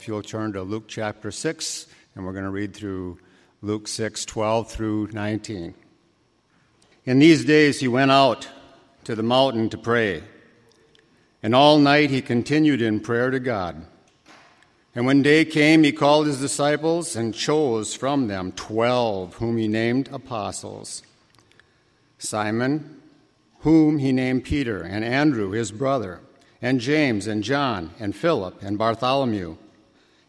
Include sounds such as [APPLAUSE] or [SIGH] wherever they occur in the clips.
If you'll turn to Luke chapter 6, and we're going to read through Luke 6 12 through 19. In these days he went out to the mountain to pray, and all night he continued in prayer to God. And when day came, he called his disciples and chose from them twelve, whom he named apostles Simon, whom he named Peter, and Andrew his brother, and James and John, and Philip, and Bartholomew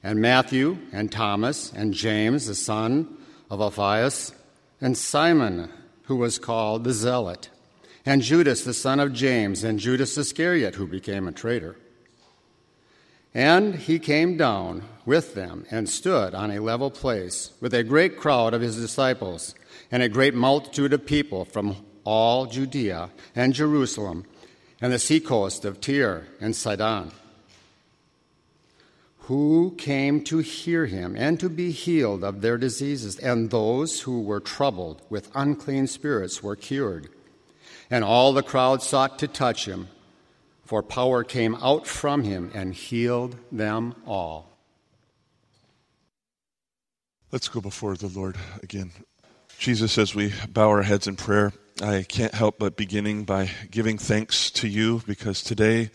and Matthew, and Thomas, and James, the son of Alphaeus, and Simon, who was called the Zealot, and Judas, the son of James, and Judas Iscariot, who became a traitor. And he came down with them and stood on a level place with a great crowd of his disciples and a great multitude of people from all Judea and Jerusalem and the seacoast of Tyre and Sidon who came to hear him and to be healed of their diseases, and those who were troubled with unclean spirits were cured. And all the crowd sought to touch him, for power came out from him and healed them all. Let's go before the Lord again. Jesus, as we bow our heads in prayer, I can't help but beginning by giving thanks to you because today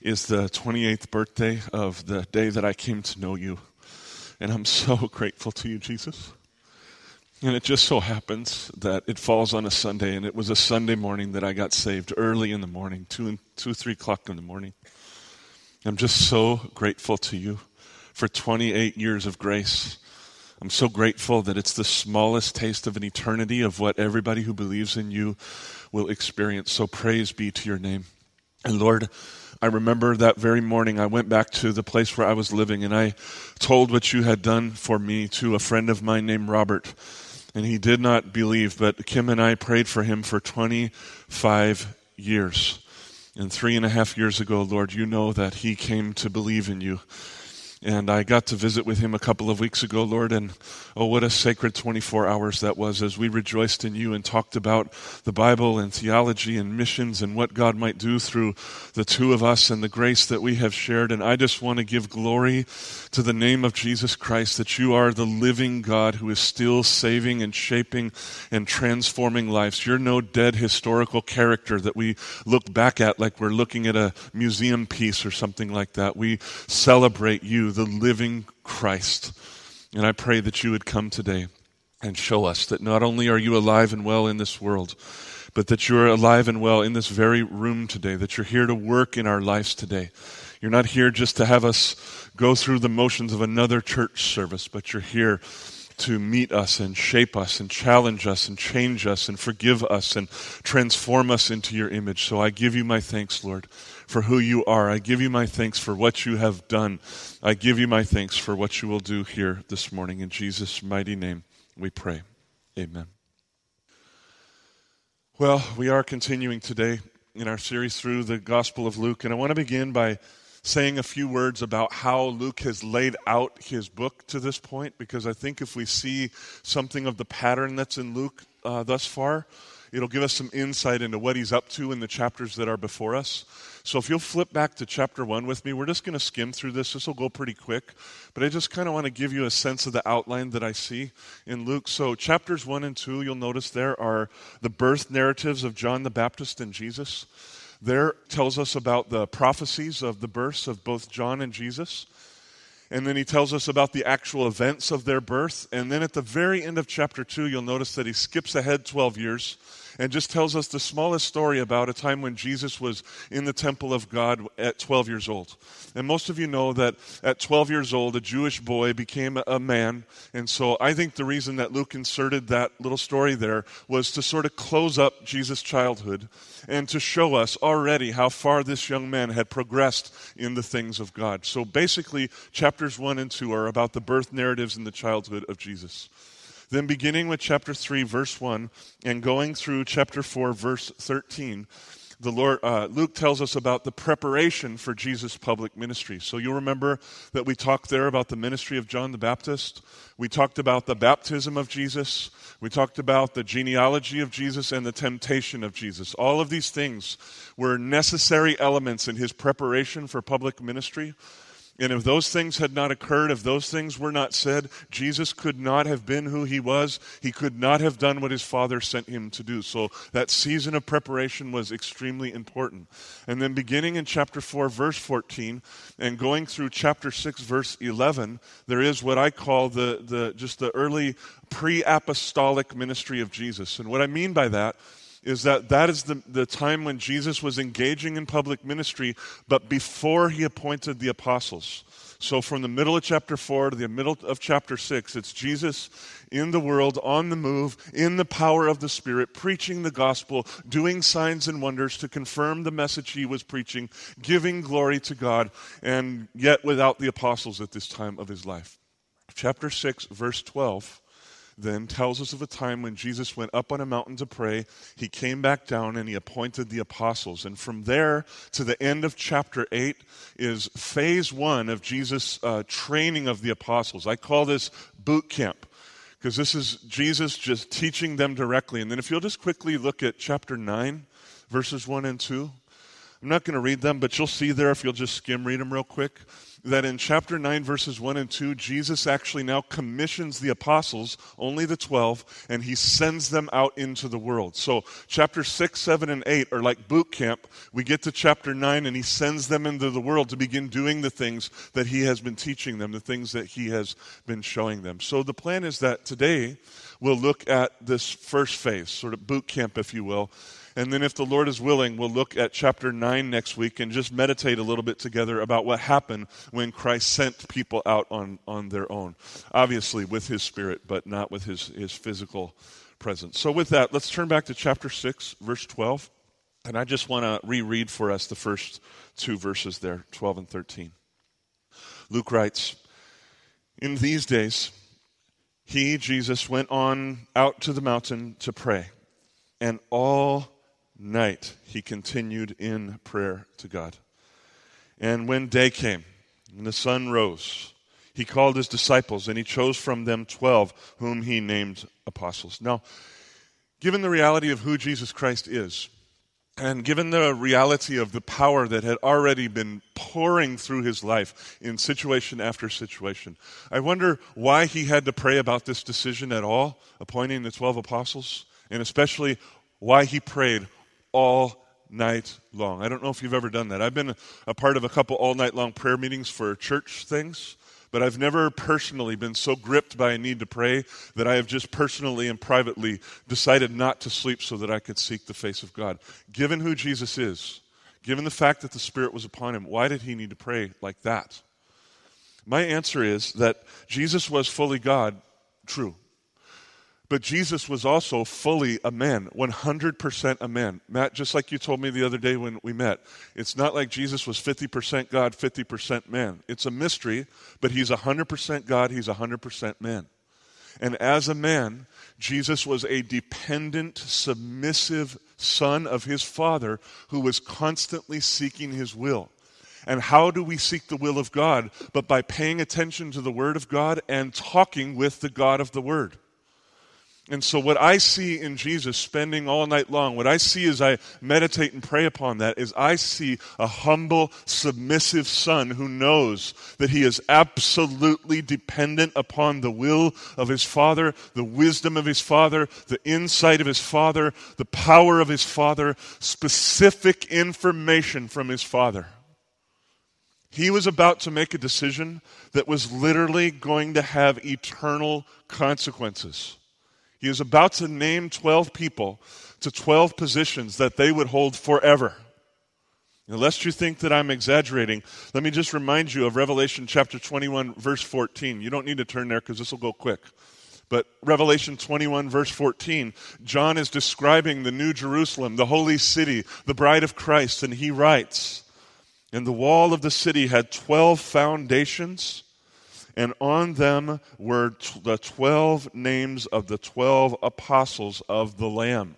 is the 28th birthday of the day that I came to know you. And I'm so [LAUGHS] grateful to you, Jesus. And it just so happens that it falls on a Sunday, and it was a Sunday morning that I got saved early in the morning, two and two, three o'clock in the morning. I'm just so grateful to you for 28 years of grace. I'm so grateful that it's the smallest taste of an eternity of what everybody who believes in you will experience. So praise be to your name. And Lord, I remember that very morning I went back to the place where I was living and I told what you had done for me to a friend of mine named Robert. And he did not believe, but Kim and I prayed for him for 25 years. And three and a half years ago, Lord, you know that he came to believe in you. And I got to visit with him a couple of weeks ago, Lord, and oh, what a sacred 24 hours that was as we rejoiced in you and talked about the Bible and theology and missions and what God might do through the two of us and the grace that we have shared. And I just want to give glory to the name of Jesus Christ that you are the living God who is still saving and shaping and transforming lives. You're no dead historical character that we look back at like we're looking at a museum piece or something like that. We celebrate you the living Christ. And I pray that you would come today and show us that not only are you alive and well in this world, but that you're alive and well in this very room today, that you're here to work in our lives today. You're not here just to have us go through the motions of another church service, but you're here to meet us and shape us and challenge us and change us and forgive us and transform us into your image. So I give you my thanks, Lord, for who you are. I give you my thanks for what you have done. I give you my thanks for what you will do here this morning. In Jesus' mighty name, we pray. Amen. Well, we are continuing today in our series through the Gospel of Luke, and I want to begin by saying a few words about how Luke has laid out his book to this point, because I think if we see something of the pattern that's in Luke uh, thus far, it'll give us some insight into what he's up to in the chapters that are before us. So if you'll flip back to chapter 1 with me, we're just going to skim through this. This will go pretty quick, but I just kind of want to give you a sense of the outline that I see in Luke. So chapters 1 and 2, you'll notice there are the birth narratives of John the Baptist and Jesus there tells us about the prophecies of the births of both John and Jesus. And then he tells us about the actual events of their birth. And then at the very end of chapter 2, you'll notice that he skips ahead 12 years and just tells us the smallest story about a time when Jesus was in the temple of God at 12 years old. And most of you know that at 12 years old, a Jewish boy became a man. And so I think the reason that Luke inserted that little story there was to sort of close up Jesus' childhood and to show us already how far this young man had progressed in the things of God. So basically, chapters 1 and 2 are about the birth narratives and the childhood of Jesus. Then, beginning with chapter 3, verse 1, and going through chapter 4, verse 13, the Lord, uh, Luke tells us about the preparation for Jesus' public ministry. So you'll remember that we talked there about the ministry of John the Baptist. We talked about the baptism of Jesus. We talked about the genealogy of Jesus and the temptation of Jesus. All of these things were necessary elements in his preparation for public ministry. And if those things had not occurred, if those things were not said, Jesus could not have been who he was. He could not have done what his Father sent him to do. So that season of preparation was extremely important. And then beginning in chapter 4, verse 14, and going through chapter 6, verse 11, there is what I call the, the just the early pre apostolic ministry of Jesus. And what I mean by that is that that is the, the time when Jesus was engaging in public ministry, but before he appointed the apostles. So, from the middle of chapter 4 to the middle of chapter 6, it's Jesus in the world, on the move, in the power of the Spirit, preaching the gospel, doing signs and wonders to confirm the message he was preaching, giving glory to God, and yet without the apostles at this time of his life. Chapter 6, verse 12 then tells us of a time when Jesus went up on a mountain to pray. He came back down and he appointed the apostles. And from there to the end of chapter 8 is phase one of Jesus' uh, training of the apostles. I call this boot camp because this is Jesus just teaching them directly. And then if you'll just quickly look at chapter 9, verses 1 and 2. I'm not going to read them, but you'll see there if you'll just skim read them real quick that in chapter 9, verses 1 and 2, Jesus actually now commissions the apostles, only the 12, and he sends them out into the world. So, chapter 6, 7, and 8 are like boot camp. We get to chapter 9, and he sends them into the world to begin doing the things that he has been teaching them, the things that he has been showing them. So, the plan is that today we'll look at this first phase, sort of boot camp, if you will and then, if the Lord is willing, we'll look at chapter 9 next week and just meditate a little bit together about what happened when Christ sent people out on, on their own. Obviously, with his spirit, but not with his, his physical presence. So, with that, let's turn back to chapter 6, verse 12. And I just want to reread for us the first two verses there, 12 and 13. Luke writes In these days, he, Jesus, went on out to the mountain to pray, and all night he continued in prayer to God. And when day came and the sun rose, he called his disciples and he chose from them 12 whom he named apostles. Now, given the reality of who Jesus Christ is, and given the reality of the power that had already been pouring through his life in situation after situation, I wonder why he had to pray about this decision at all, appointing the 12 apostles, and especially why he prayed all night long. I don't know if you've ever done that. I've been a part of a couple all night long prayer meetings for church things, but I've never personally been so gripped by a need to pray that I have just personally and privately decided not to sleep so that I could seek the face of God. Given who Jesus is, given the fact that the Spirit was upon him, why did he need to pray like that? My answer is that Jesus was fully God, true. But Jesus was also fully a man, 100% a man. Matt, just like you told me the other day when we met, it's not like Jesus was 50% God, 50% man. It's a mystery, but he's 100% God, he's 100% man. And as a man, Jesus was a dependent, submissive son of his father who was constantly seeking his will. And how do we seek the will of God? But by paying attention to the Word of God and talking with the God of the Word. And so, what I see in Jesus spending all night long, what I see as I meditate and pray upon that, is I see a humble, submissive son who knows that he is absolutely dependent upon the will of his father, the wisdom of his father, the insight of his father, the power of his father, specific information from his father. He was about to make a decision that was literally going to have eternal consequences. He is about to name 12 people to 12 positions that they would hold forever. Unless you think that I'm exaggerating, let me just remind you of Revelation chapter 21, verse 14. You don't need to turn there because this will go quick. But Revelation 21, verse 14, John is describing the New Jerusalem, the holy city, the bride of Christ, and he writes, And the wall of the city had 12 foundations and on them were t- the 12 names of the 12 apostles of the Lamb.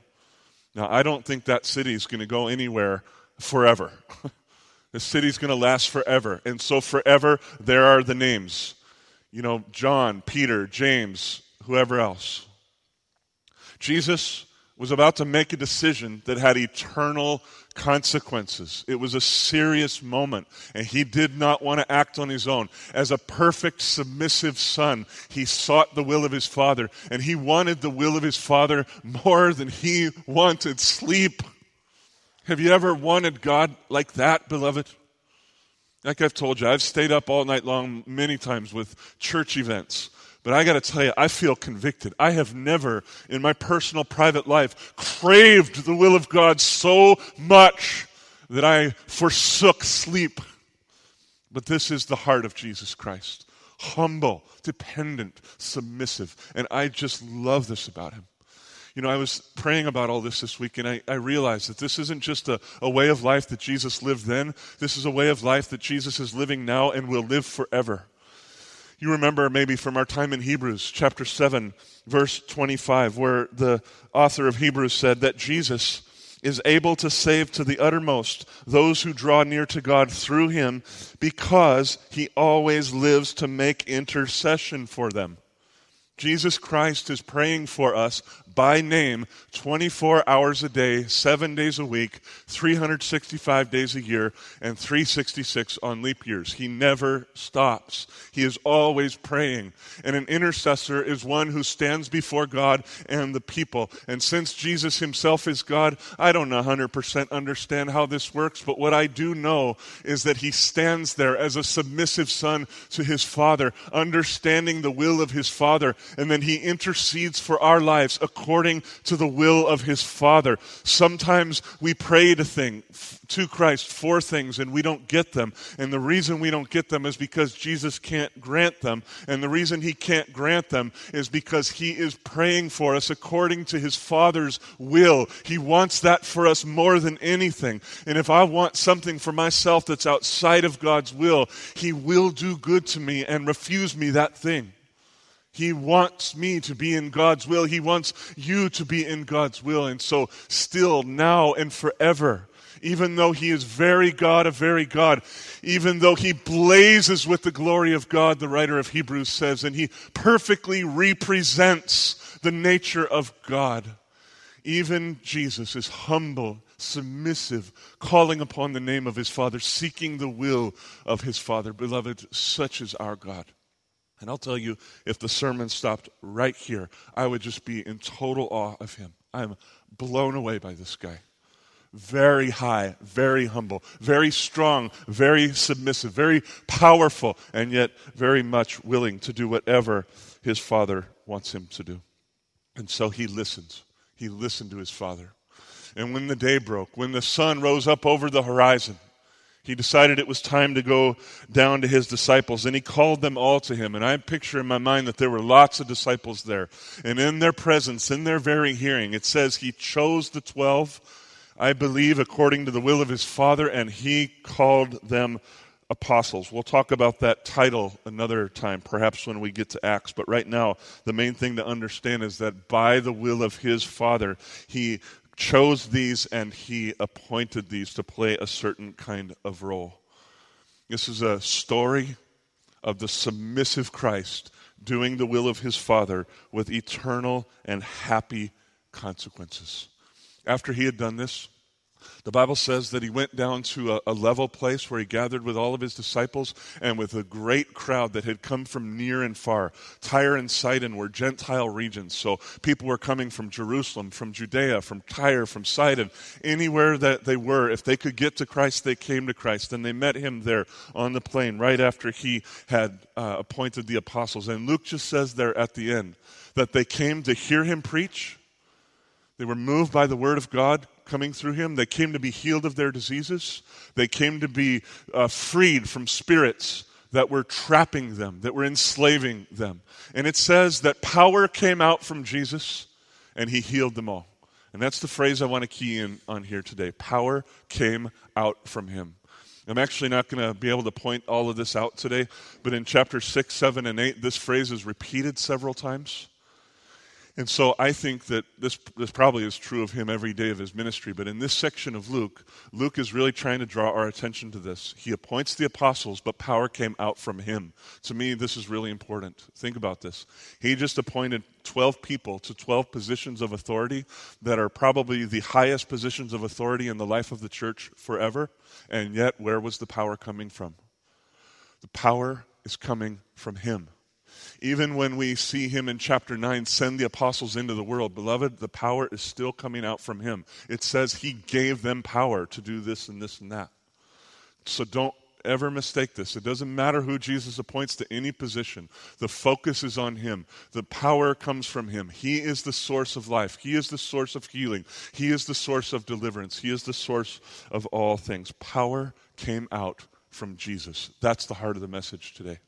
Now, I don't think that city is going to go anywhere forever. [LAUGHS] the city's going to last forever. And so, forever, there are the names. You know, John, Peter, James, whoever else. Jesus was about to make a decision that had eternal consequences. It was a serious moment, and he did not want to act on his own. As a perfect, submissive son, he sought the will of his father, and he wanted the will of his father more than he wanted sleep. Have you ever wanted God like that, beloved? Like I've told you, I've stayed up all night long many times with church events but I got to tell you, I feel convicted. I have never, in my personal private life, craved the will of God so much that I forsook sleep. But this is the heart of Jesus Christ humble, dependent, submissive. And I just love this about him. You know, I was praying about all this this week, and I, I realized that this isn't just a, a way of life that Jesus lived then. This is a way of life that Jesus is living now and will live forever. You remember maybe from our time in Hebrews, chapter 7, verse 25, where the author of Hebrews said that Jesus is able to save to the uttermost those who draw near to God through him because he always lives to make intercession for them. Jesus Christ is praying for us by name 24 hours a day, seven days a week, 365 days a year, and 366 on leap years. He never stops. He is always praying. And an intercessor is one who stands before God and the people. And since Jesus himself is God, I don't 100% understand how this works, but what I do know is that he stands there as a submissive son to his Father, understanding the will of his Father, and then he intercedes for our lives according to the will of his Father. Sometimes we pray to thing to Christ for things and we don't get them. And the reason we don't get them is because Jesus can't grant them. And the reason he can't grant them is because he is praying for us according to his Father's will. He wants that for us more than anything. And if I want something for myself that's outside of God's will, he will do good to me and refuse me that thing. He wants me to be in God's will. He wants you to be in God's will. And so, still, now and forever, even though He is very God, a very God, even though He blazes with the glory of God, the writer of Hebrews says, and He perfectly represents the nature of God, even Jesus is humble, submissive, calling upon the name of His Father, seeking the will of His Father. Beloved, such is our God. And I'll tell you, if the sermon stopped right here, I would just be in total awe of him. I'm blown away by this guy. Very high, very humble, very strong, very submissive, very powerful, and yet very much willing to do whatever his father wants him to do. And so he listens. He listened to his father. And when the day broke, when the sun rose up over the horizon, he decided it was time to go down to his disciples, and he called them all to him. And I picture in my mind that there were lots of disciples there. And in their presence, in their very hearing, it says he chose the twelve, I believe, according to the will of his Father, and he called them apostles. We'll talk about that title another time, perhaps when we get to Acts. But right now, the main thing to understand is that by the will of his Father, he chose these and he appointed these to play a certain kind of role. This is a story of the submissive Christ doing the will of his Father with eternal and happy consequences. After he had done this, the Bible says that he went down to a, a, level place where he gathered with all of his disciples and with a great crowd that had come from near and far. Tyre and Sidon were Gentile regions, so people were coming from Jerusalem, from Judea, from Tyre, from Sidon, anywhere that they were. If they could get to Christ, they came to Christ. And they met him there on the plain right after he had uh, appointed the apostles. And Luke just says there at the end that they came to hear him preach. They were moved by the word of God, coming through him. They came to be healed of their diseases. They came to be uh, freed from spirits that were trapping them, that were enslaving them. And it says that power came out from Jesus and he healed them all. And that's the phrase I want to key in on here today. Power came out from him. I'm actually not going to be able to point all of this out today, but in chapter 6, 7, and 8, this phrase is repeated several times. And so I think that this, this probably is true of him every day of his ministry. But in this section of Luke, Luke is really trying to draw our attention to this. He appoints the apostles, but power came out from him. To me, this is really important. Think about this. He just appointed 12 people to 12 positions of authority that are probably the highest positions of authority in the life of the church forever. And yet, where was the power coming from? The power is coming from him. Even when we see him in chapter 9 send the apostles into the world, beloved, the power is still coming out from him. It says he gave them power to do this and this and that. So don't ever mistake this. It doesn't matter who Jesus appoints to any position. The focus is on him. The power comes from him. He is the source of life. He is the source of healing. He is the source of deliverance. He is the source of all things. Power came out from Jesus. That's the heart of the message today.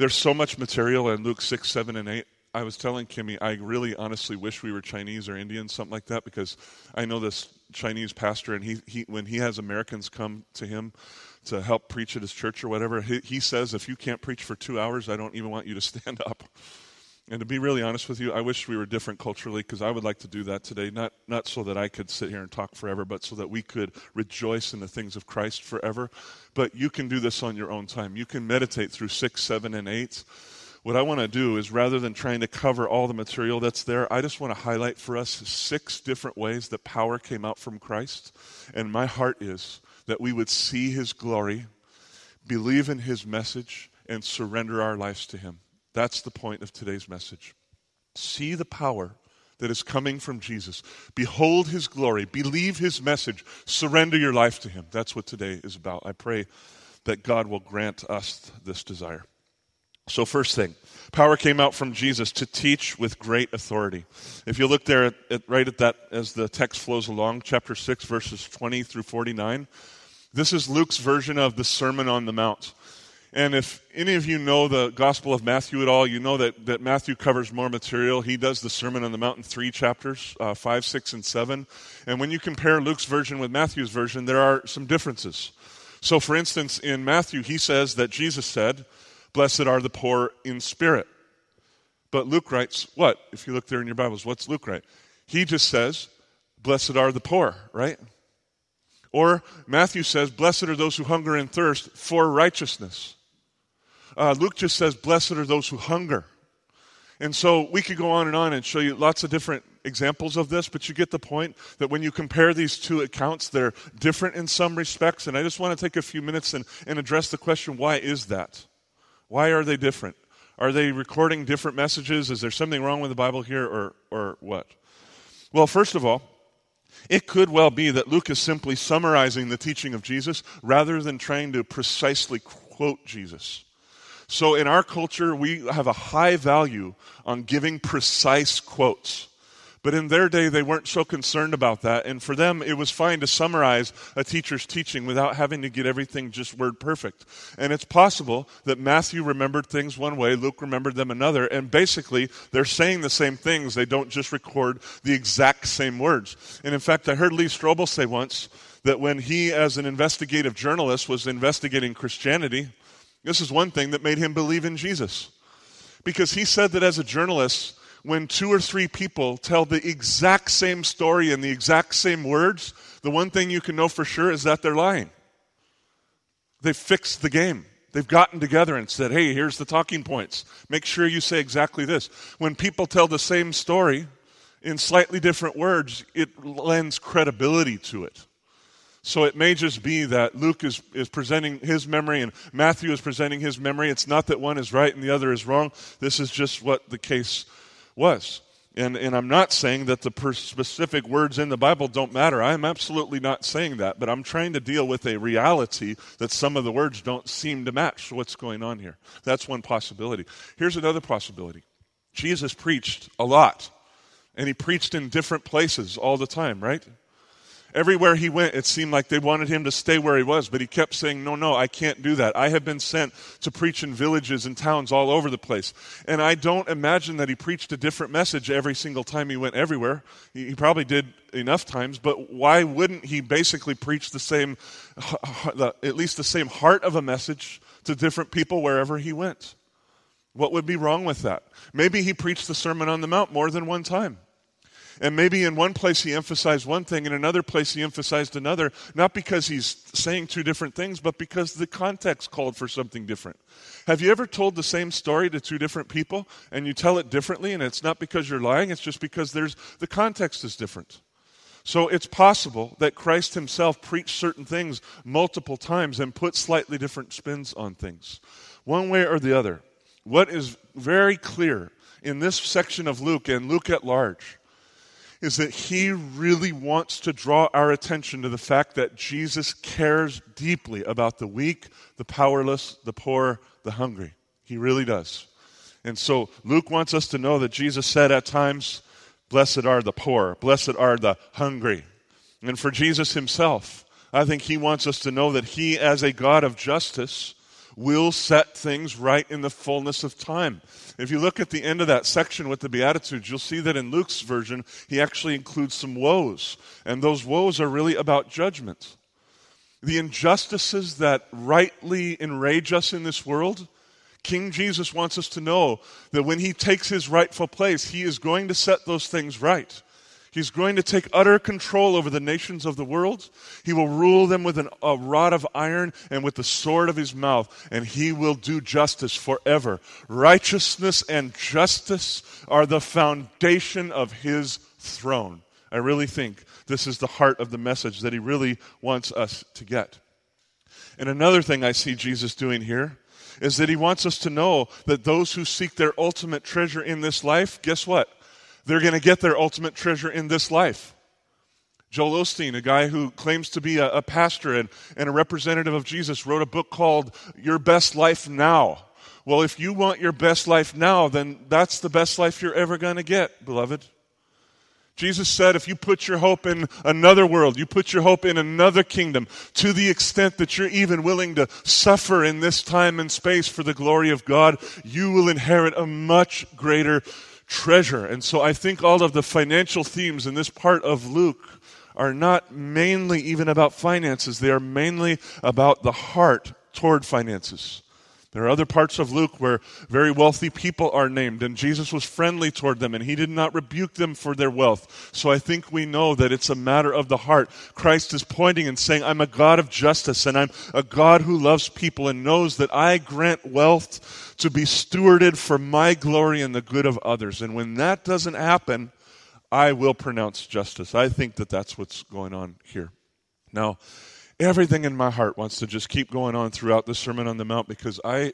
There's so much material in Luke 6, 7, and 8. I was telling Kimmy, I really honestly wish we were Chinese or Indian, something like that, because I know this Chinese pastor, and he, he when he has Americans come to him to help preach at his church or whatever, he, he says, if you can't preach for two hours, I don't even want you to [LAUGHS] stand up. And to be really honest with you, I wish we were different culturally because I would like to do that today. Not, not so that I could sit here and talk forever, but so that we could rejoice in the things of Christ forever. But you can do this on your own time. You can meditate through 6, 7, and 8. What I want to do is rather than trying to cover all the material that's there, I just want to highlight for us six different ways that power came out from Christ. And my heart is that we would see his glory, believe in his message, and surrender our lives to him. That's the point of today's message. See the power that is coming from Jesus. Behold his glory. Believe his message. Surrender your life to him. That's what today is about. I pray that God will grant us this desire. So, first thing, power came out from Jesus to teach with great authority. If you look there at, at, right at that as the text flows along, chapter 6, verses 20 through 49, this is Luke's version of the Sermon on the Mount. And if any of you know the Gospel of Matthew at all, you know that, that Matthew covers more material. He does the Sermon on the Mount in three chapters, uh, 5, 6, and 7. And when you compare Luke's version with Matthew's version, there are some differences. So, for instance, in Matthew, he says that Jesus said, Blessed are the poor in spirit. But Luke writes, what? If you look there in your Bibles, what's Luke write? He just says, Blessed are the poor, right? Or Matthew says, Blessed are those who hunger and thirst for righteousness. Uh, Luke just says, Blessed are those who hunger. And so we could go on and on and show you lots of different examples of this, but you get the point that when you compare these two accounts, they're different in some respects. And I just want to take a few minutes and, and address the question why is that? Why are they different? Are they recording different messages? Is there something wrong with the Bible here, or, or what? Well, first of all, it could well be that Luke is simply summarizing the teaching of Jesus rather than trying to precisely quote Jesus. So in our culture, we have a high value on giving precise quotes. But in their day, they weren't so concerned about that. And for them, it was fine to summarize a teacher's teaching without having to get everything just word perfect. And it's possible that Matthew remembered things one way, Luke remembered them another. And basically, they're saying the same things. They don't just record the exact same words. And in fact, I heard Lee Strobel say once that when he, as an investigative journalist, was investigating Christianity, this is one thing that made him believe in Jesus. Because he said that as a journalist, when two or three people tell the exact same story in the exact same words, the one thing you can know for sure is that they're lying. They've fixed the game. They've gotten together and said, hey, here's the talking points. Make sure you say exactly this. When people tell the same story in slightly different words, it lends credibility to it. So it may just be that Luke is, is presenting his memory and Matthew is presenting his memory. It's not that one is right and the other is wrong. This is just what the case was. And, and I'm not saying that the per- specific words in the Bible don't matter. I'm absolutely not saying that. But I'm trying to deal with a reality that some of the words don't seem to match what's going on here. That's one possibility. Here's another possibility Jesus preached a lot, and he preached in different places all the time, right? Everywhere he went, it seemed like they wanted him to stay where he was, but he kept saying, No, no, I can't do that. I have been sent to preach in villages and towns all over the place. And I don't imagine that he preached a different message every single time he went everywhere. He probably did enough times, but why wouldn't he basically preach the same, at least the same heart of a message to different people wherever he went? What would be wrong with that? Maybe he preached the Sermon on the Mount more than one time. And maybe in one place he emphasized one thing, in another place he emphasized another, not because he's saying two different things, but because the context called for something different. Have you ever told the same story to two different people and you tell it differently and it's not because you're lying, it's just because there's the context is different. So it's possible that Christ himself preached certain things multiple times and put slightly different spins on things. One way or the other. What is very clear in this section of Luke and Luke at large is that he really wants to draw our attention to the fact that Jesus cares deeply about the weak, the powerless, the poor, the hungry. He really does. And so Luke wants us to know that Jesus said at times, Blessed are the poor, blessed are the hungry. And for Jesus himself, I think he wants us to know that he, as a God of justice, will set things right in the fullness of time. If you look at the end of that section with the Beatitudes, you'll see that in Luke's version, he actually includes some woes. And those woes are really about judgment. The injustices that rightly enrage us in this world, King Jesus wants us to know that when he takes his rightful place, he is going to set those things right. He's going to take utter control over the nations of the world. He will rule them with an, a rod of iron and with the sword of his mouth, and he will do justice forever. Righteousness and justice are the foundation of his throne. I really think this is the heart of the message that he really wants us to get. And another thing I see Jesus doing here is that he wants us to know that those who seek their ultimate treasure in this life, guess what? They're going to get their ultimate treasure in this life. Joel Osteen, a guy who claims to be a, a pastor and, and a representative of Jesus, wrote a book called Your Best Life Now. Well, if you want your best life now, then that's the best life you're ever going to get, beloved. Jesus said, if you put your hope in another world, you put your hope in another kingdom, to the extent that you're even willing to suffer in this time and space for the glory of God, you will inherit a much greater treasure. And so I think all of the financial themes in this part of Luke are not mainly even about finances, they are mainly about the heart toward finances. There are other parts of Luke where very wealthy people are named, and Jesus was friendly toward them, and he did not rebuke them for their wealth. So I think we know that it's a matter of the heart. Christ is pointing and saying, I'm a God of justice, and I'm a God who loves people and knows that I grant wealth to be stewarded for my glory and the good of others. And when that doesn't happen, I will pronounce justice. I think that that's what's going on here. Now, everything in my heart wants to just keep going on throughout the Sermon on the Mount because I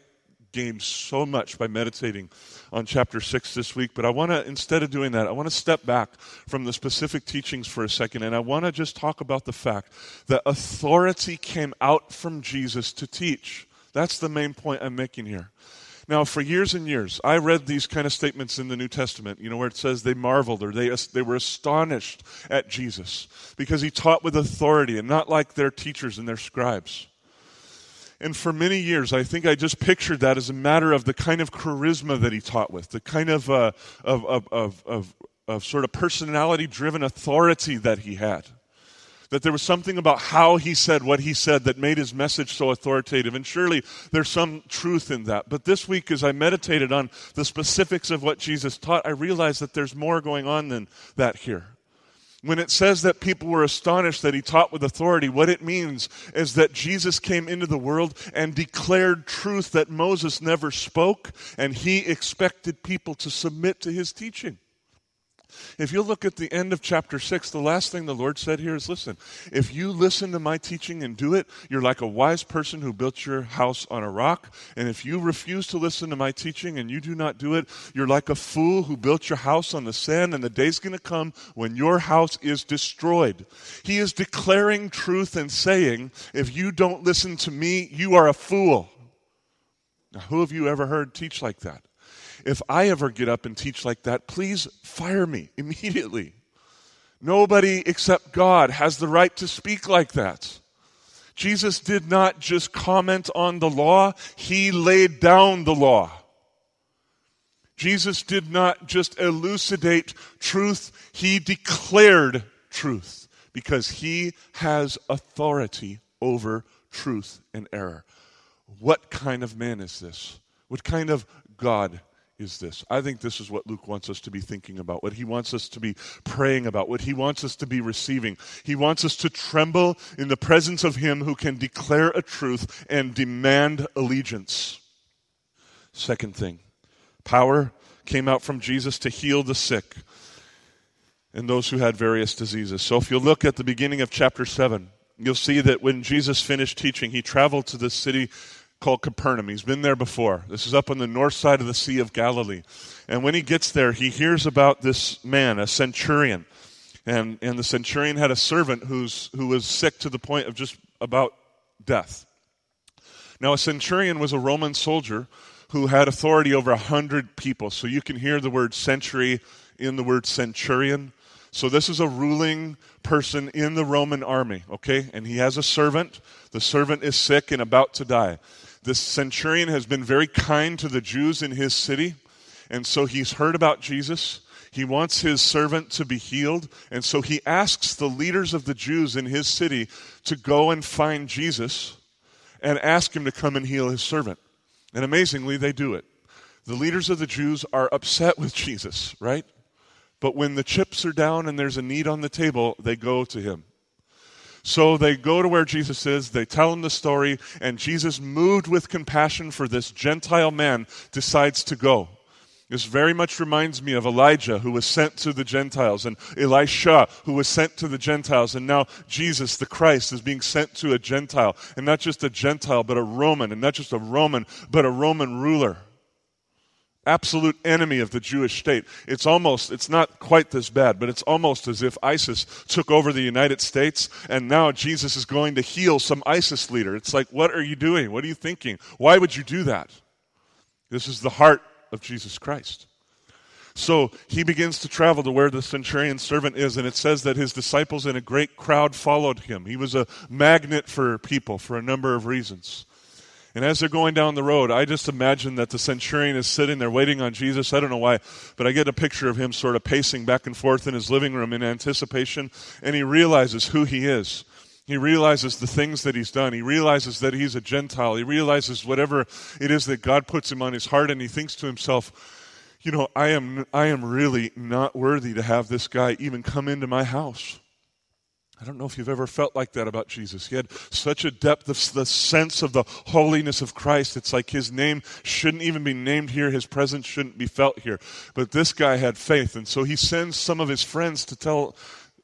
gained so much by meditating on chapter 6 this week. But I want to, instead of doing that, I want to step back from the specific teachings for a second and I want to just talk about the fact that authority came out from Jesus to teach. That's the main point I'm making here. Now, for years and years, I read these kind of statements in the New Testament, you know, where it says they marveled or they, they were astonished at Jesus because he taught with authority and not like their teachers and their scribes. And for many years, I think I just pictured that as a matter of the kind of charisma that he taught with, the kind of, uh, of, of, of, of, of sort of personality driven authority that he had that there was something about how he said what he said that made his message so authoritative. And surely there's some truth in that. But this week, as I meditated on the specifics of what Jesus taught, I realized that there's more going on than that here. When it says that people were astonished that he taught with authority, what it means is that Jesus came into the world and declared truth that Moses never spoke, and he expected people to submit to his teaching. If you look at the end of chapter 6, the last thing the Lord said here is listen, if you listen to my teaching and do it, you're like a wise person who built your house on a rock. And if you refuse to listen to my teaching and you do not do it, you're like a fool who built your house on the sand, and the day's going to come when your house is destroyed. He is declaring truth and saying, if you don't listen to me, you are a fool. Now, who have you ever heard teach like that? If I ever get up and teach like that, please fire me [LAUGHS] immediately. Nobody except God has the right to speak like that. Jesus did not just comment on the law, he laid down the law. Jesus did not just elucidate truth, he declared truth because he has authority over truth and error. What kind of man is this? What kind of God is this? I think this is what Luke wants us to be thinking about, what he wants us to be praying about, what he wants us to be receiving. He wants us to tremble in the presence of him who can declare a truth and demand allegiance. Second thing, power came out from Jesus to heal the sick and those who had various diseases. So if you look at the beginning of chapter 7, you'll see that when Jesus finished teaching, he traveled to the city called Capernaum. He's been there before. This is up on the north side of the Sea of Galilee. And when he gets there, he hears about this man, a centurion. And, and the centurion had a servant who's, who was sick to the point of just about death. Now, a centurion was a Roman soldier who had authority over a hundred people. So you can hear the word century in the word centurion. So this is a ruling person in the Roman army, okay? And he has a servant. The servant is sick and about to die. This centurion has been very kind to the Jews in his city, and so he's heard about Jesus. He wants his servant to be healed, and so he asks the leaders of the Jews in his city to go and find Jesus and ask him to come and heal his servant. And amazingly, they do it. The leaders of the Jews are upset with Jesus, right? But when the chips are down and there's a need on the table, they go to him. So they go to where Jesus is, they tell him the story, and Jesus, moved with compassion for this Gentile man, decides to go. This very much reminds me of Elijah, who was sent to the Gentiles, and Elisha, who was sent to the Gentiles, and now Jesus, the Christ, is being sent to a Gentile, and not just a Gentile, but a Roman, and not just a Roman, but a Roman ruler absolute enemy of the Jewish state. It's almost, it's not quite this bad, but it's almost as if ISIS took over the United States and now Jesus is going to heal some ISIS leader. It's like, what are you doing? What are you thinking? Why would you do that? This is the heart of Jesus Christ. So he begins to travel to where the centurion's servant is, and it says that his disciples and a great crowd followed him. He was a magnet for people for a number of reasons. And as they're going down the road, I just imagine that the centurion is sitting there waiting on Jesus. I don't know why, but I get a picture of him sort of pacing back and forth in his living room in anticipation, and he realizes who he is. He realizes the things that he's done. He realizes that he's a Gentile. He realizes whatever it is that God puts him on his heart, and he thinks to himself, you know, I am, I am really not worthy to have this guy even come into my house. I don't know if you've ever felt like that about Jesus. He had such a depth of the sense of the holiness of Christ. It's like his name shouldn't even be named here, his presence shouldn't be felt here. But this guy had faith, and so he sends some of his friends to tell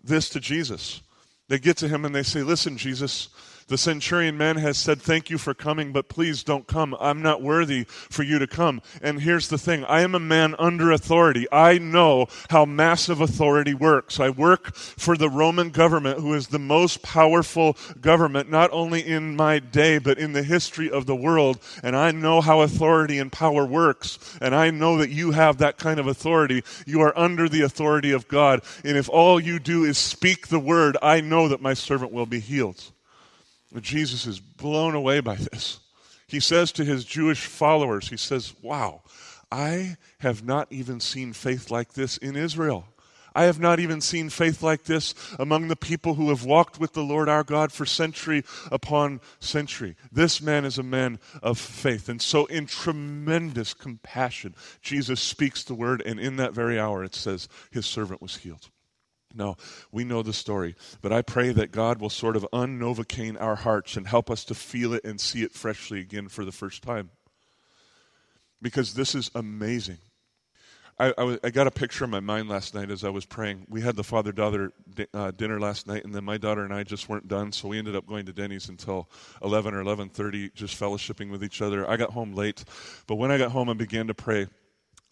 this to Jesus. They get to him and they say, Listen, Jesus, the centurion man has said, Thank you for coming, but please don't come. I'm not worthy for you to come. And here's the thing I am a man under authority. I know how massive authority works. I work for the Roman government, who is the most powerful government, not only in my day, but in the history of the world. And I know how authority and power works. And I know that you have that kind of authority. You are under the authority of God. And if all you do is speak the word, I know that my servant will be healed. Jesus is blown away by this. He says to his Jewish followers, he says, Wow, I have not even seen faith like this in Israel. I have not even seen faith like this among the people who have walked with the Lord our God for century upon century. This man is a man of faith. And so, in tremendous compassion, Jesus speaks the word, and in that very hour, it says, his servant was healed. No, we know the story, but I pray that God will sort of unnovocaine our hearts and help us to feel it and see it freshly again for the first time. Because this is amazing. I, I, I got a picture in my mind last night as I was praying. We had the father daughter uh, dinner last night, and then my daughter and I just weren't done, so we ended up going to Denny's until 11 or 11:30, just fellowshipping with each other. I got home late, but when I got home, I began to pray.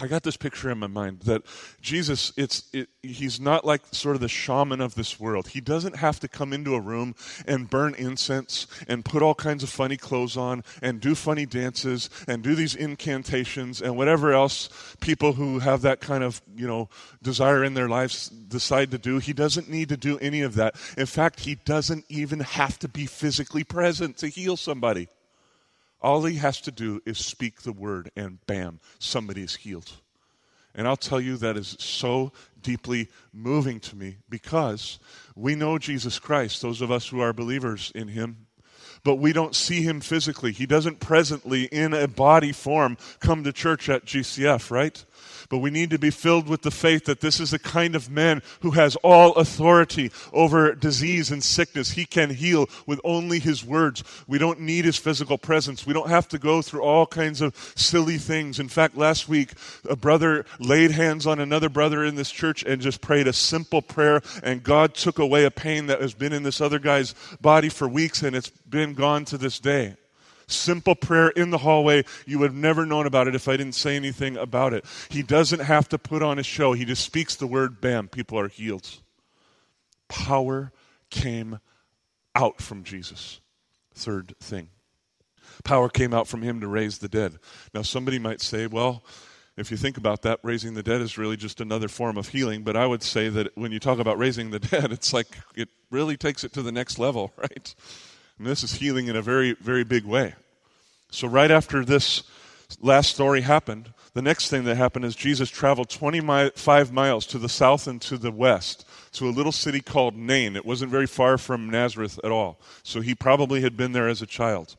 I got this picture in my mind that Jesus, it's, it, he's not like sort of the shaman of this world. He doesn't have to come into a room and burn incense and put all kinds of funny clothes on and do funny dances and do these incantations and whatever else people who have that kind of, you know, desire in their lives decide to do. He doesn't need to do any of that. In fact, he doesn't even have to be physically present to heal somebody. All he has to do is speak the word, and bam, somebody is healed. And I'll tell you, that is so deeply moving to me because we know Jesus Christ, those of us who are believers in him. but we don't see him physically. He doesn't presently, in a body form, come to church at GCF, right? But we need to be filled with the faith that this is the kind of man who has all authority over disease and sickness. He can heal with only his words. We don't need his physical presence. We don't have to go through all kinds of silly things. In fact, last week, a brother laid hands on another brother in this church and just prayed a simple prayer, and God took away a pain that has been in this other guy's body for weeks, and it's been gone to this day simple prayer in the hallway. You would have never known about it if I didn't say anything about it. He doesn't have to put on a show. He just speaks the word, bam, people are healed. Power came out from Jesus. Third thing. Power came out from him to raise the dead. Now, somebody might say, well, if you think about that, raising the dead is really just another form of healing. But I would say that when you talk about raising the [LAUGHS] dead, it's like it really takes it to the next level, [LAUGHS] right? And this is healing in a very, very big way. So, right after this last story happened, the next thing that happened is Jesus traveled 25 miles to the south and to the west to a little city called Nain. It wasn't very far from Nazareth at all. So, he probably had been there as a child.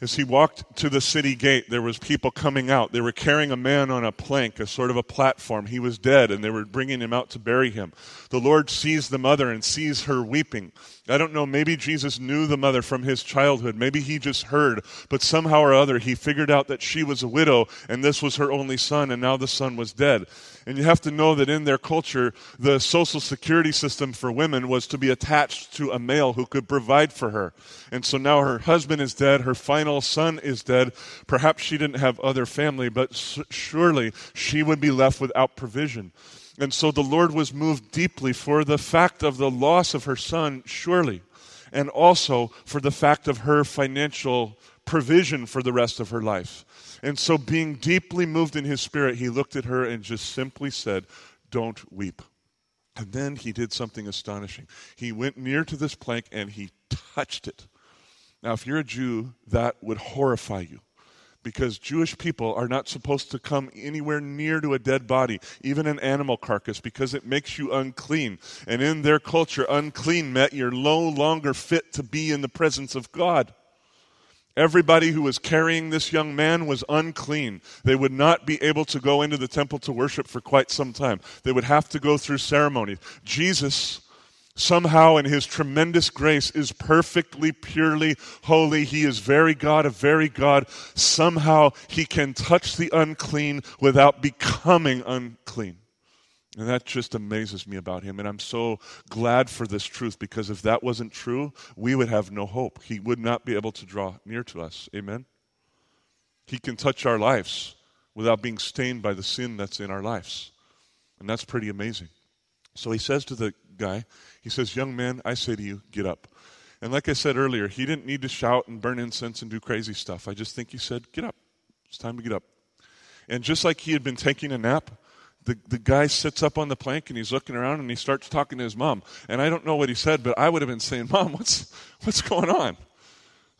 As he walked to the city gate, there was people coming out. They were carrying a man on a plank, a sort of a platform. He was dead, and they were bringing him out to bury him. The Lord sees the mother and sees her weeping. I don't know, maybe Jesus knew the mother from his childhood. Maybe he just heard, but somehow or other he figured out that she was a widow and this was her only son, and now the son was dead. And you have to know that in their culture, the social security system for women was to be attached to a male who could provide for her. And so now her husband is dead, her final son is dead. Perhaps she didn't have other family, but surely she would be left without provision. And so the Lord was moved deeply for the fact of the loss of her son, surely, and also for the fact of her financial provision for the rest of her life. And so, being deeply moved in his spirit, he looked at her and just simply said, Don't weep. And then he did something astonishing. He went near to this plank and he touched it. Now, if you're a Jew, that would horrify you because Jewish people are not supposed to come anywhere near to a dead body, even an animal carcass, because it makes you unclean. And in their culture, unclean meant you're no longer fit to be in the presence of God. Everybody who was carrying this young man was unclean. They would not be able to go into the temple to worship for quite some time. They would have to go through ceremonies. Jesus somehow in his tremendous grace is perfectly, purely holy. He is very God, a very God. Somehow he can touch the unclean without becoming unclean. And that just amazes me about him. And I'm so glad for this truth because if that wasn't true, we would have no hope. He would not be able to draw near to us. Amen? He can touch our lives without being stained by the sin that's in our lives. And that's pretty amazing. So he says to the guy, he says, Young man, I say to you, get up. And like I said earlier, he didn't need to shout and burn incense and do crazy stuff. I just think he said, Get up. It's time to get up. And just like he had been taking a nap, the, the guy sits up on the plank and he's looking around and he starts talking to his mom. And I don't know what he said, but I would have been saying, Mom, what's, what's going on?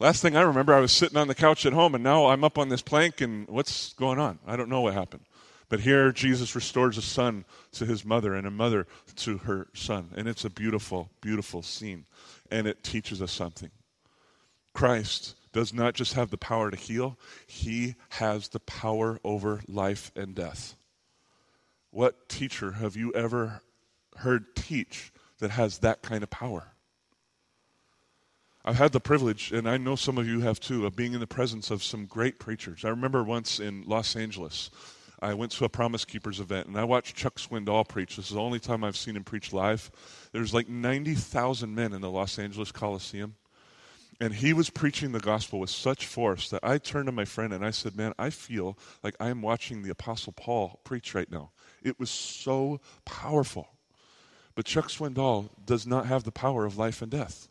Last thing I remember, I was sitting on the couch at home and now I'm up on this plank and what's going on? I don't know what happened. But here, Jesus restores a son to his mother and a mother to her son. And it's a beautiful, beautiful scene. And it teaches us something. Christ does not just have the power to heal, he has the power over life and death. What teacher have you ever heard teach that has that kind of power? I've had the privilege, and I know some of you have too, of being in the presence of some great preachers. I remember once in Los Angeles, I went to a Promise Keepers event and I watched Chuck Swindoll preach. This is the only time I've seen him preach live. There's like 90,000 men in the Los Angeles Coliseum. And he was preaching the gospel with such force that I turned to my friend and I said, Man, I feel like I'm watching the Apostle Paul preach right now. It was so powerful. But Chuck Swindoll does not have the power of life and death.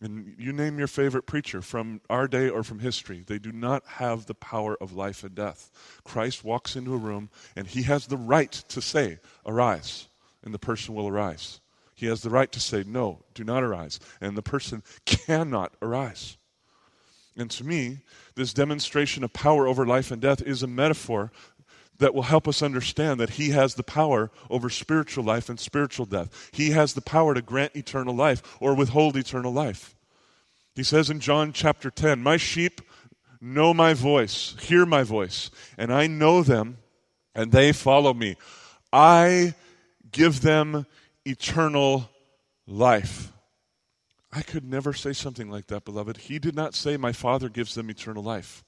And you name your favorite preacher from our day or from history, they do not have the power of life and death. Christ walks into a room and he has the right to say, Arise, and the person will arise. He has the right to say, No, do not arise, and the person [LAUGHS] cannot arise. And to me, this demonstration of power over life and death is a metaphor that will help us understand that He has the power over spiritual life and spiritual death. He has the power to grant eternal life or withhold eternal life. He says in John chapter 10, My sheep know my voice, hear my voice, and I know them, and they follow me. I give them eternal life. I could never say something like that, beloved. He did not say, My Father gives them eternal life.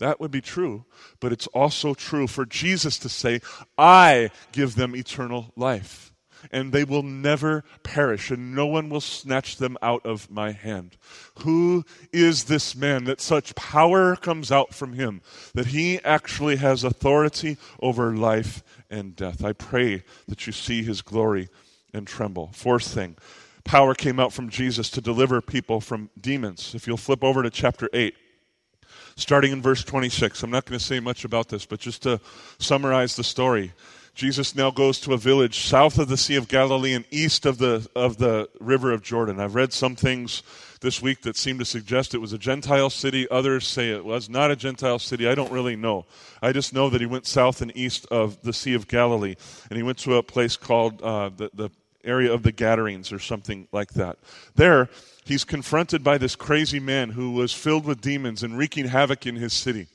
That would be true, but it's also true for Jesus to say, I give them eternal life and they will never perish, and no one will snatch them out of my hand. Who is this man that such power comes out from him, that he actually has authority over life and death? I pray that you see his glory and tremble. Fourth thing, power came out from Jesus to deliver people from demons. If you'll flip over to chapter 8 starting in verse 26. I'm not going to say much about this, but just to summarize the story. Jesus now goes to a village south of the Sea of Galilee and east of the, of the river of Jordan. I've read some things this week that seem to suggest it was a Gentile city. Others say it was not a Gentile city. I don't really know. I just know that he went south and east of the Sea of Galilee, and he went to a place called uh, the, the area of the Gadarenes or something like that. There, he's confronted by this crazy man who was filled with demons and wreaking havoc in his city.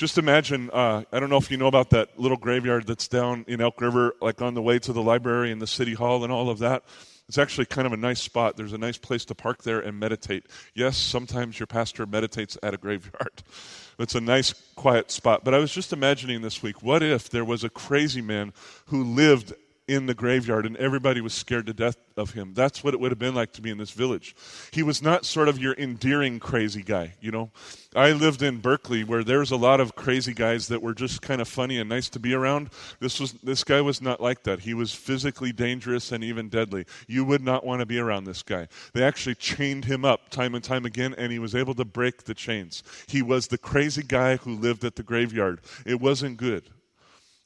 Just imagine uh, i don't know if you know about that little graveyard that's down in elk river like on the way to the library and the city hall and all of that. It's actually kind of a nice spot. There's a nice place to park there and meditate. Yes sometimes your pastor meditates at a graveyard. [LAUGHS] It's a nice quiet spot. But i was just imagining this week what if there was a crazy man who lived in the graveyard, and everybody was scared to death of him. That's what it would have been like to be in this village. He was not sort of your endearing crazy guy, you know. I lived in Berkeley where there's a lot of crazy guys that were just kind of funny and nice to be around. This was this guy was not like that. He was physically dangerous and even deadly. You would not want to be around this guy. They actually chained him up time and time again and he was able to break the chains. He was the crazy guy who lived at the graveyard. It wasn't good.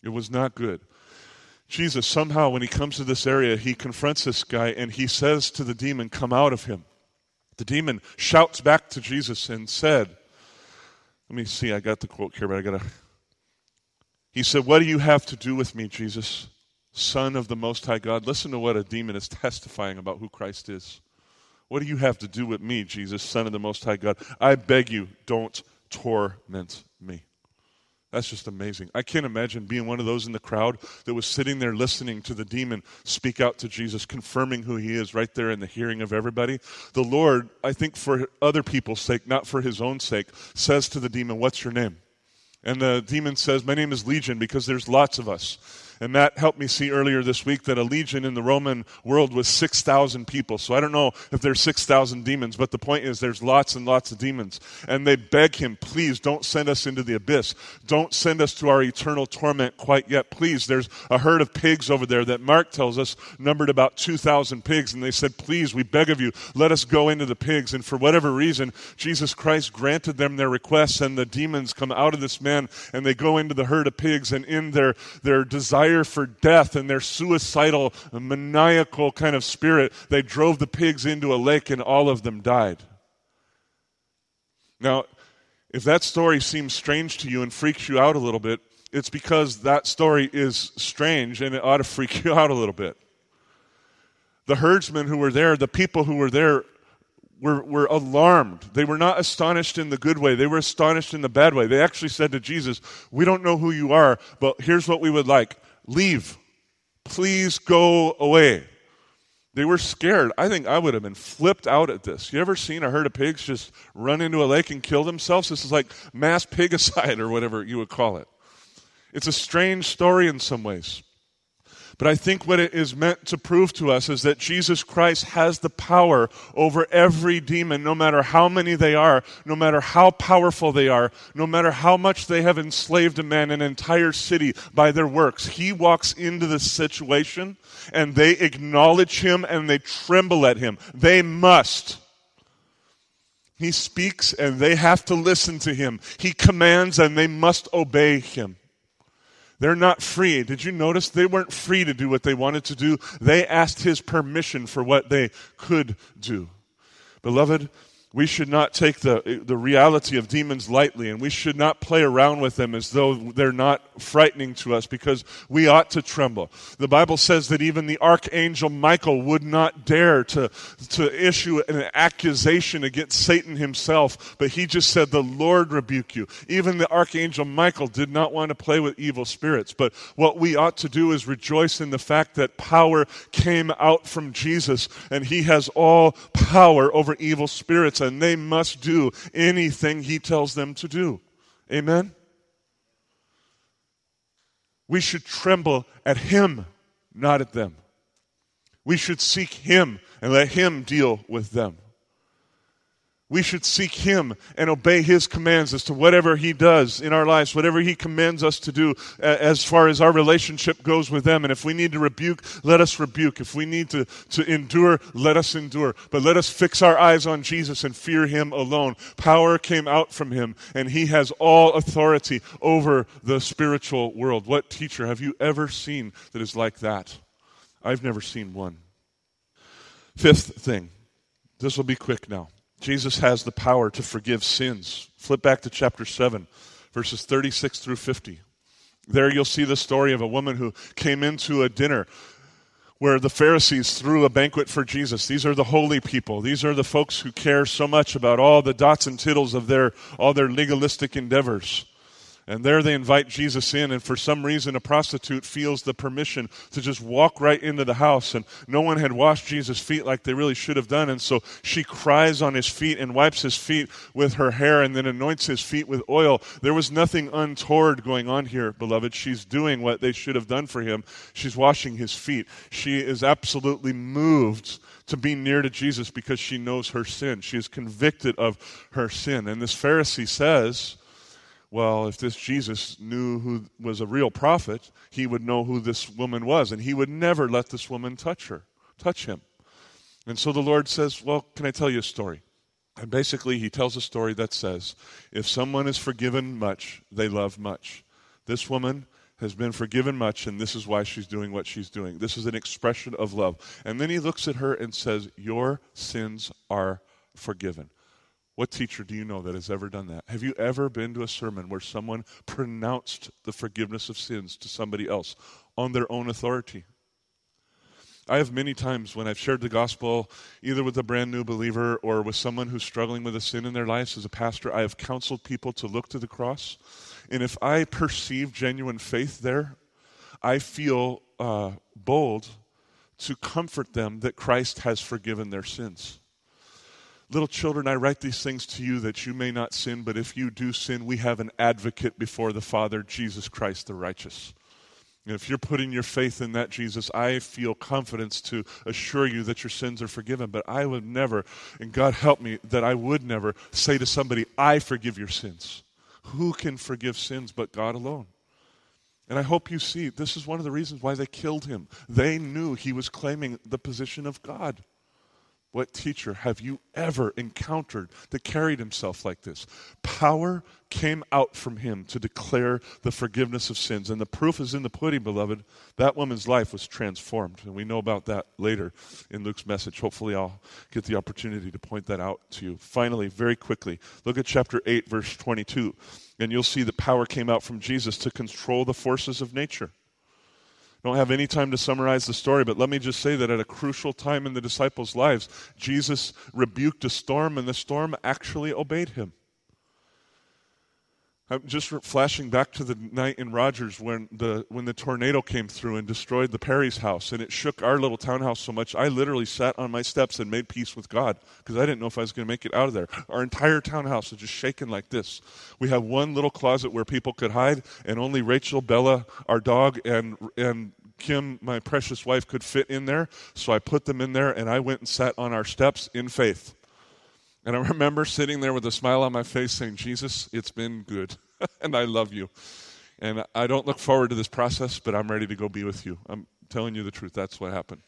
It was not good. Jesus, somehow, when he comes to this area, he confronts this guy and he says to the demon, Come out of him. The demon shouts back to Jesus and said, Let me see, I got the quote here, but I got to. He said, What do you have to do with me, Jesus, Son of the Most High God? Listen to what a demon is testifying about who Christ is. What do you have to do with me, Jesus, Son of the Most High God? I beg you, don't torment me. That's just amazing. I can't imagine being one of those in the crowd that was sitting there listening to the demon speak out to Jesus, confirming who he is right there in the hearing of everybody. The Lord, I think for other people's sake, not for his own sake, says to the demon, What's your name? And the demon says, My name is Legion because there's lots of us. And Matt helped me see earlier this week that a legion in the Roman world was 6,000 people. So I don't know if there's 6,000 demons, but the point is there's lots and lots of demons. And they beg him, please don't send us into the abyss. Don't send us to our eternal torment quite yet. Please, there's a herd of pigs over there that Mark tells us numbered about 2,000 pigs. And they said, please, we beg of you, let us go into the pigs. And for whatever reason, Jesus Christ granted them their requests and the demons come out of this man and they go into the herd of pigs and in their, their desire desire for death and their suicidal, maniacal kind of spirit, they drove the pigs into a lake and all of them died. Now, if that story seems strange to you and freaks you out a little bit, it's because that story is strange and it ought to [LAUGHS] freak you out a little bit. The herdsmen who were there, the people who were there, were, were alarmed. They were not astonished in the good way, they were astonished in the bad way. They actually said to Jesus, We don't know who you are, but here's what we would like Leave. Please go away. They were scared. I think I would have been flipped out at this. You ever seen a herd of pigs just run into a lake and kill themselves? This is like mass [LAUGHS] pigicide or whatever you would call it. It's a strange story in some ways. But I think what it is meant to prove to us is that Jesus Christ has the power over every demon, no matter how many they are, no matter how powerful they are, no matter how much they have enslaved a man, an entire city by their works. He walks into this situation and they acknowledge him and they tremble at him. They must. He speaks and they have to listen to him. He commands and they must obey him. They're not free. Did you notice? They weren't free to do what they wanted to do. They asked his permission for what they could do. Beloved, We should not take the, the reality of demons lightly, and we should not play around with them as though they're not frightening to us because we ought to tremble. The Bible says that even the archangel Michael would not dare to, to issue an accusation against Satan himself, but he just said, The Lord rebuke you. Even the archangel Michael did not want to play with evil spirits, but what we ought to do is rejoice in the fact that power came out from Jesus, and he has all power over evil spirits and they must do anything he tells them to do. Amen? We should tremble at him, not at them. We should seek him and let him deal with them. We should seek Him and obey His commands as to whatever He does in our lives, whatever He commands us to do as far as our relationship goes with them. And if we need to rebuke, let us rebuke. If we need to, to endure, let us endure. But let us fix our eyes on Jesus and fear Him alone. Power came out from Him, and He has all authority over the spiritual world. What teacher have you ever seen that is like that? I've never seen one. Fifth thing. This will be quick now. Jesus has the power to forgive sins. Flip back to chapter 7, verses 36 through 50. There you'll see the story of a woman who came into a dinner where the Pharisees threw a banquet for Jesus. These are the holy people. These are the folks who care so much about all the dots and tittles of their all their legalistic endeavors. And there they invite Jesus in, and for some reason, a prostitute feels the permission to just walk right into the house. And no one had washed Jesus' feet like they really should have done. And so she cries on his feet and wipes his feet with her hair and then anoints his feet with oil. There was nothing untoward going on here, beloved. She's doing what they should have done for him. She's washing his feet. She is absolutely moved to be near to Jesus because she knows her sin. She is convicted of her sin. And this Pharisee says, well, if this Jesus knew who was a real prophet, he would know who this woman was, and he would never let this woman touch her, touch him. And so the Lord says, Well, can I tell you a story? And basically, he tells a story that says, If someone is forgiven much, they love much. This woman has been forgiven much, and this is why she's doing what she's doing. This is an expression of love. And then he looks at her and says, Your sins are forgiven. What teacher do you know that has ever done that? Have you ever been to a sermon where someone pronounced the forgiveness of sins to somebody else on their own authority? I have many times when I've shared the gospel, either with a brand new believer or with someone who's struggling with a sin in their lives as a pastor, I have counseled people to look to the cross. And if I perceive genuine faith there, I feel uh, bold to comfort them that Christ has forgiven their sins. Little children, I write these things to you that you may not sin, but if you do sin, we have an advocate before the Father, Jesus Christ the righteous. And if you're putting your faith in that Jesus, I feel confidence to assure you that your sins are forgiven. But I would never, and God help me, that I would never say to somebody, I forgive your sins. Who can forgive sins but God alone? And I hope you see this is one of the reasons why they killed him. They knew he was claiming the position of God. What teacher have you ever encountered that carried himself like this? Power came out from him to declare the forgiveness of sins. And the proof is in the pudding, beloved. That woman's life was transformed. And we know about that later in Luke's message. Hopefully, I'll get the opportunity to point that out to you. Finally, very quickly, look at chapter 8, verse 22. And you'll see that power came out from Jesus to control the forces of nature don't have any time to summarize the story, but let me just say that at a crucial time in the disciples' lives, Jesus rebuked a storm, and the storm actually obeyed him. I'm just flashing back to the night in Rogers when the when the tornado came through and destroyed the Perry's house, and it shook our little townhouse so much. I literally sat on my steps and made peace with God because I didn't know if I was going to make it out of there. Our entire townhouse was just shaken like this. We have one little closet where people could hide, and only Rachel, Bella, our dog, and and Kim, my precious wife, could fit in there. So I put them in there, and I went and sat on our steps in faith. And I remember sitting there with a smile on my face saying, Jesus, it's been good, [LAUGHS] and I love you. And I don't look forward to this process, but I'm ready to go be with you. I'm telling you the truth. That's what happened.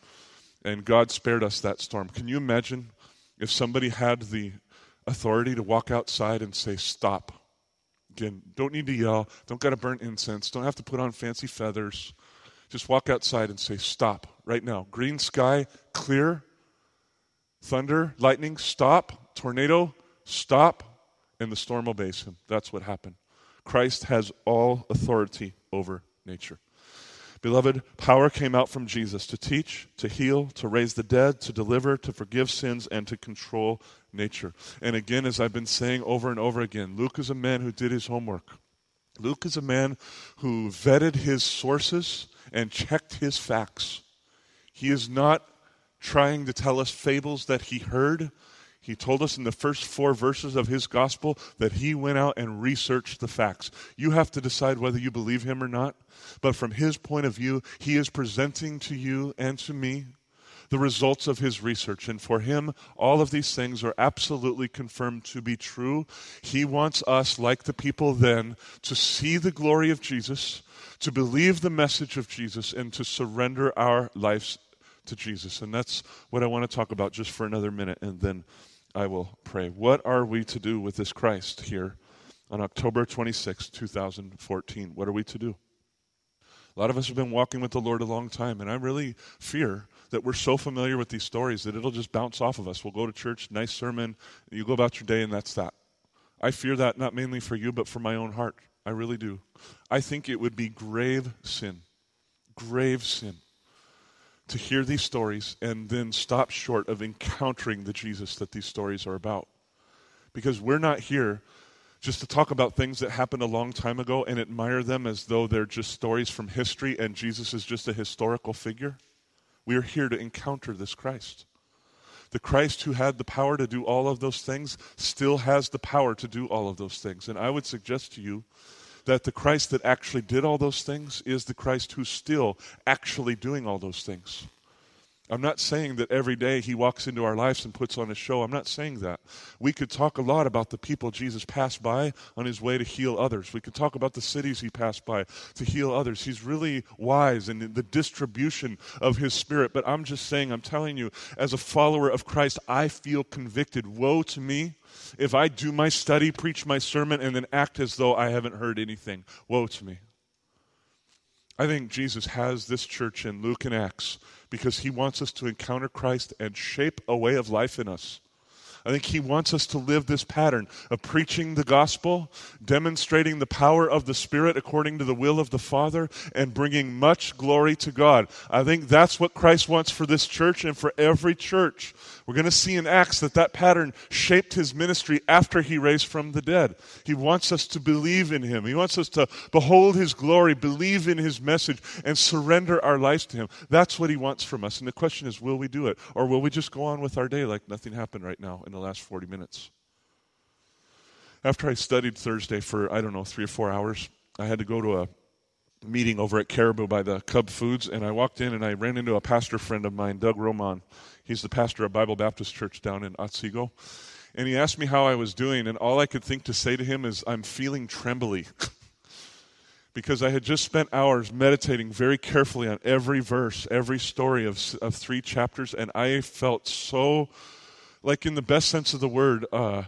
And God spared us that storm. Can you imagine if somebody had the authority to walk outside and say, Stop? Again, don't need to yell, don't got to burn incense, don't have to put on fancy feathers. Just walk outside and say, Stop right now. Green sky, clear, thunder, lightning, stop tornado, stop, and the storm obeys him. That's what happened. Christ has all authority over nature. Beloved, power came out from Jesus to teach, to heal, to raise the dead, to deliver, to forgive sins, and to control nature. And again, as I've been saying over and over again, Luke is a man who did his homework. Luke is a man who vetted his sources and checked his facts. He is not trying to tell us fables that he heard. He told us in the first four verses of his gospel that he went out and researched the facts. You have to decide whether you believe him or not. But from his point of view, he is presenting to you and to me the results of his research. And for him, all of these things are absolutely confirmed to be true. He wants us, like the people then, to see the glory of Jesus, to believe the message of Jesus, and to surrender our lives to Jesus. And that's what I want to talk about just for another minute, and then I will pray. What are we to do with this Christ here on October 26, 2014? What are we to do? A lot of us have been walking with the Lord a long time, and I really fear that we're so familiar with these stories that it'll just bounce off of us. We'll go to church, nice sermon, you go about your day, and that's that. I fear that not mainly for you, but for my own heart. I really do. I think it would be grave sin, grave sin, to hear these stories and then stop short of encountering the Jesus that these stories are about. Because we're not here just to talk about things that happened a long time ago and admire them as though they're just stories from history and Jesus is just a historical figure. We are here to encounter this Christ. The Christ who had the power to do all of those things still has the power to do all of those things. And I would suggest to you that the Christ that actually did all those things is the Christ who's still actually doing all those things. I'm not saying that every day he walks into our lives and puts on a show. I'm not saying that. We could talk a lot about the people Jesus passed by on his way to heal others. We could talk about the cities he passed by to heal others. He's really wise in the distribution of his spirit. But I'm just saying, I'm telling you, as a follower of Christ, I feel convicted. Woe to me if I do my study, preach my sermon, and then act as though I haven't heard anything. Woe to me. I think Jesus has this church in Luke and Acts because he wants us to encounter Christ and shape a way of life in us. I think he wants us to live this pattern of preaching the gospel, demonstrating the power of the Spirit according to the will of the Father, and bringing much glory to God. I think that's what Christ wants for this church and for every church. We're going to see in Acts that that pattern shaped his ministry after he raised from the dead. He wants us to believe in him. He wants us to behold his glory, believe in his message, and surrender our lives to him. That's what he wants from us. And the question is, will we do it? Or will we just go on with our day like nothing happened right now in the last 40 minutes? After I studied Thursday for, I don't know, three or four hours, I had to go to a meeting over at Caribou by the Cub Foods, and I walked in and I ran into a pastor friend of mine, Doug Roman. He's the pastor of Bible Baptist Church down in Otsego. And he asked me how I was doing, and all I could think to say to him is, I'm feeling trembly. [LAUGHS] because I had just spent hours meditating very carefully on every verse, every story of, of three chapters, and I felt so, like in the best sense of the word, uh,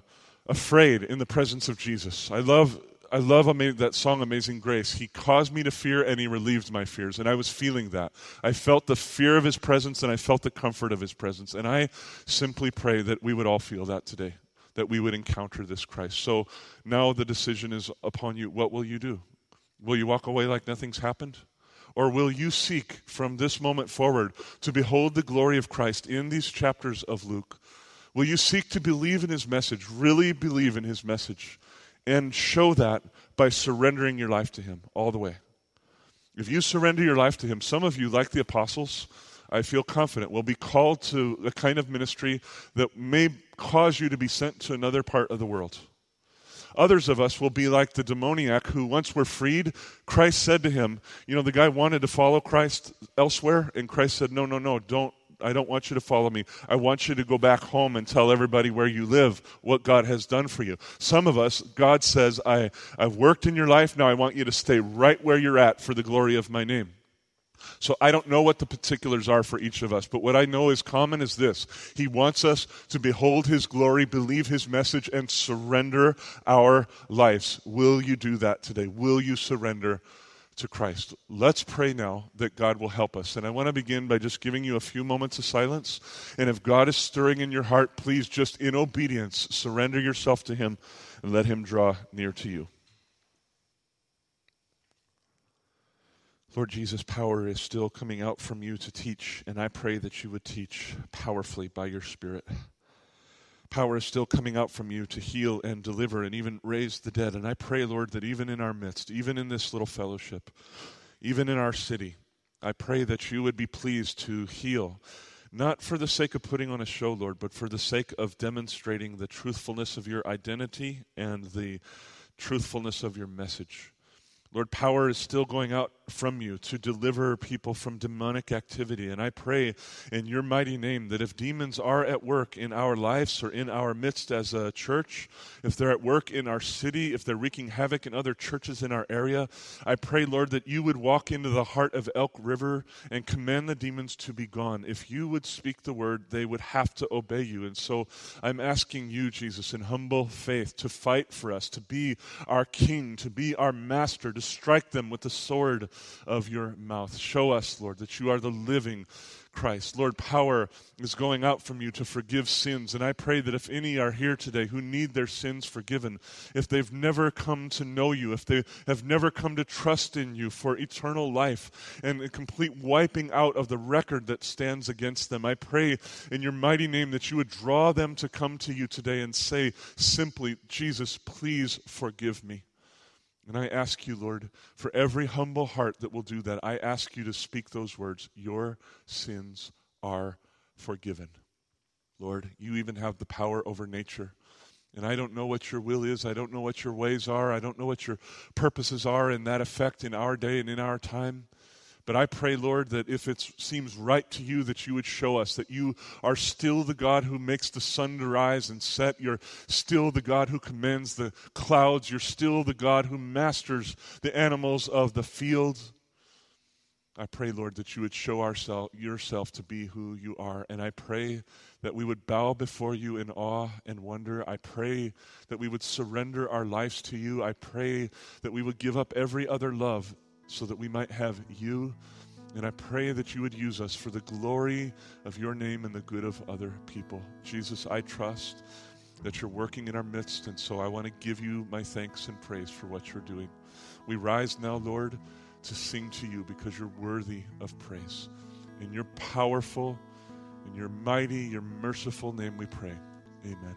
afraid in the presence of Jesus. I love I love that song, Amazing Grace. He caused me to fear and he relieved my fears. And I was feeling that. I felt the fear of his presence and I felt the comfort of his presence. And I simply pray that we would all feel that today, that we would encounter this Christ. So now the decision is upon you. What will you do? Will you walk away like nothing's happened? Or will you seek from this moment forward to behold the glory of Christ in these chapters of Luke? Will you seek to believe in his message, really believe in his message? and show that by surrendering your life to Him all the way. If you surrender your life to Him, some of you, like the apostles, I feel confident, will be called to a kind of ministry that may cause you to be sent to another part of the world. Others of us will be like the demoniac who, once we're freed, Christ said to him, You know, the guy wanted to follow Christ elsewhere, and Christ said, No, no, no, don't, I don't want you to follow me. I want you to go back home and tell everybody where you live what God has done for you. Some of us, God says, I, I've worked in your life. Now I want you to stay right where you're at for the glory of my name. So I don't know what the particulars are for each of us, but what I know is common is this. He wants us to behold his glory, believe his message, and surrender our lives. Will you do that today? Will you surrender to Christ. Let's pray now that God will help us. And I want to begin by just giving you a few moments of silence. And if God is stirring in your heart, please just in obedience surrender yourself to Him and let Him draw near to you. Lord Jesus, power is still coming out from you to teach, and I pray that you would teach powerfully by your Spirit. Power is still coming out from you to heal and deliver and even raise the dead. And I pray, Lord, that even in our midst, even in this little fellowship, even in our city, I pray that you would be pleased to heal, not for the sake of putting on a show, Lord, but for the sake of demonstrating the truthfulness of your identity and the truthfulness of your message. Lord, power is still going out from you to deliver people from demonic activity. And I pray in your mighty name that if demons are at work in our lives or in our midst as a church, if they're at work in our city, if they're wreaking havoc in other churches in our area, I pray, Lord, that you would walk into the heart of Elk River and command the demons to be gone. If you would speak the word, they would have to obey you. And so I'm asking you, Jesus, in humble faith, to fight for us, to be our king, to be our master to strike them with the sword of your mouth. Show us, Lord, that you are the living Christ. Lord, power is going out from you to forgive sins. And I pray that if any are here today who need their sins forgiven, if they've never come to know you, if they have never come to trust in you for eternal life and a complete wiping out of the record that stands against them, I pray in your mighty name that you would draw them to come to you today and say simply, Jesus, please forgive me. And I ask you, Lord, for every humble heart that will do that, I ask you to speak those words Your sins are forgiven. Lord, you even have the power over nature. And I don't know what your will is. I don't know what your ways are. I don't know what your purposes are in that effect in our day and in our time. But I pray, Lord, that if it seems right to you, that you would show us that you are still the God who makes the sun to rise and set. You're still the God who commands the clouds. You're still the God who masters the animals of the field. I pray, Lord, that you would show ourself, yourself to be who you are. And I pray that we would bow before you in awe and wonder. I pray that we would surrender our lives to you. I pray that we would give up every other love so that we might have you. And I pray that you would use us for the glory of your name and the good of other people. Jesus, I trust that you're working in our midst, and so I want to give you my thanks and praise for what you're doing. We rise now, Lord, to sing to you because you're worthy of praise. In your powerful, in your mighty, your merciful name we pray. Amen.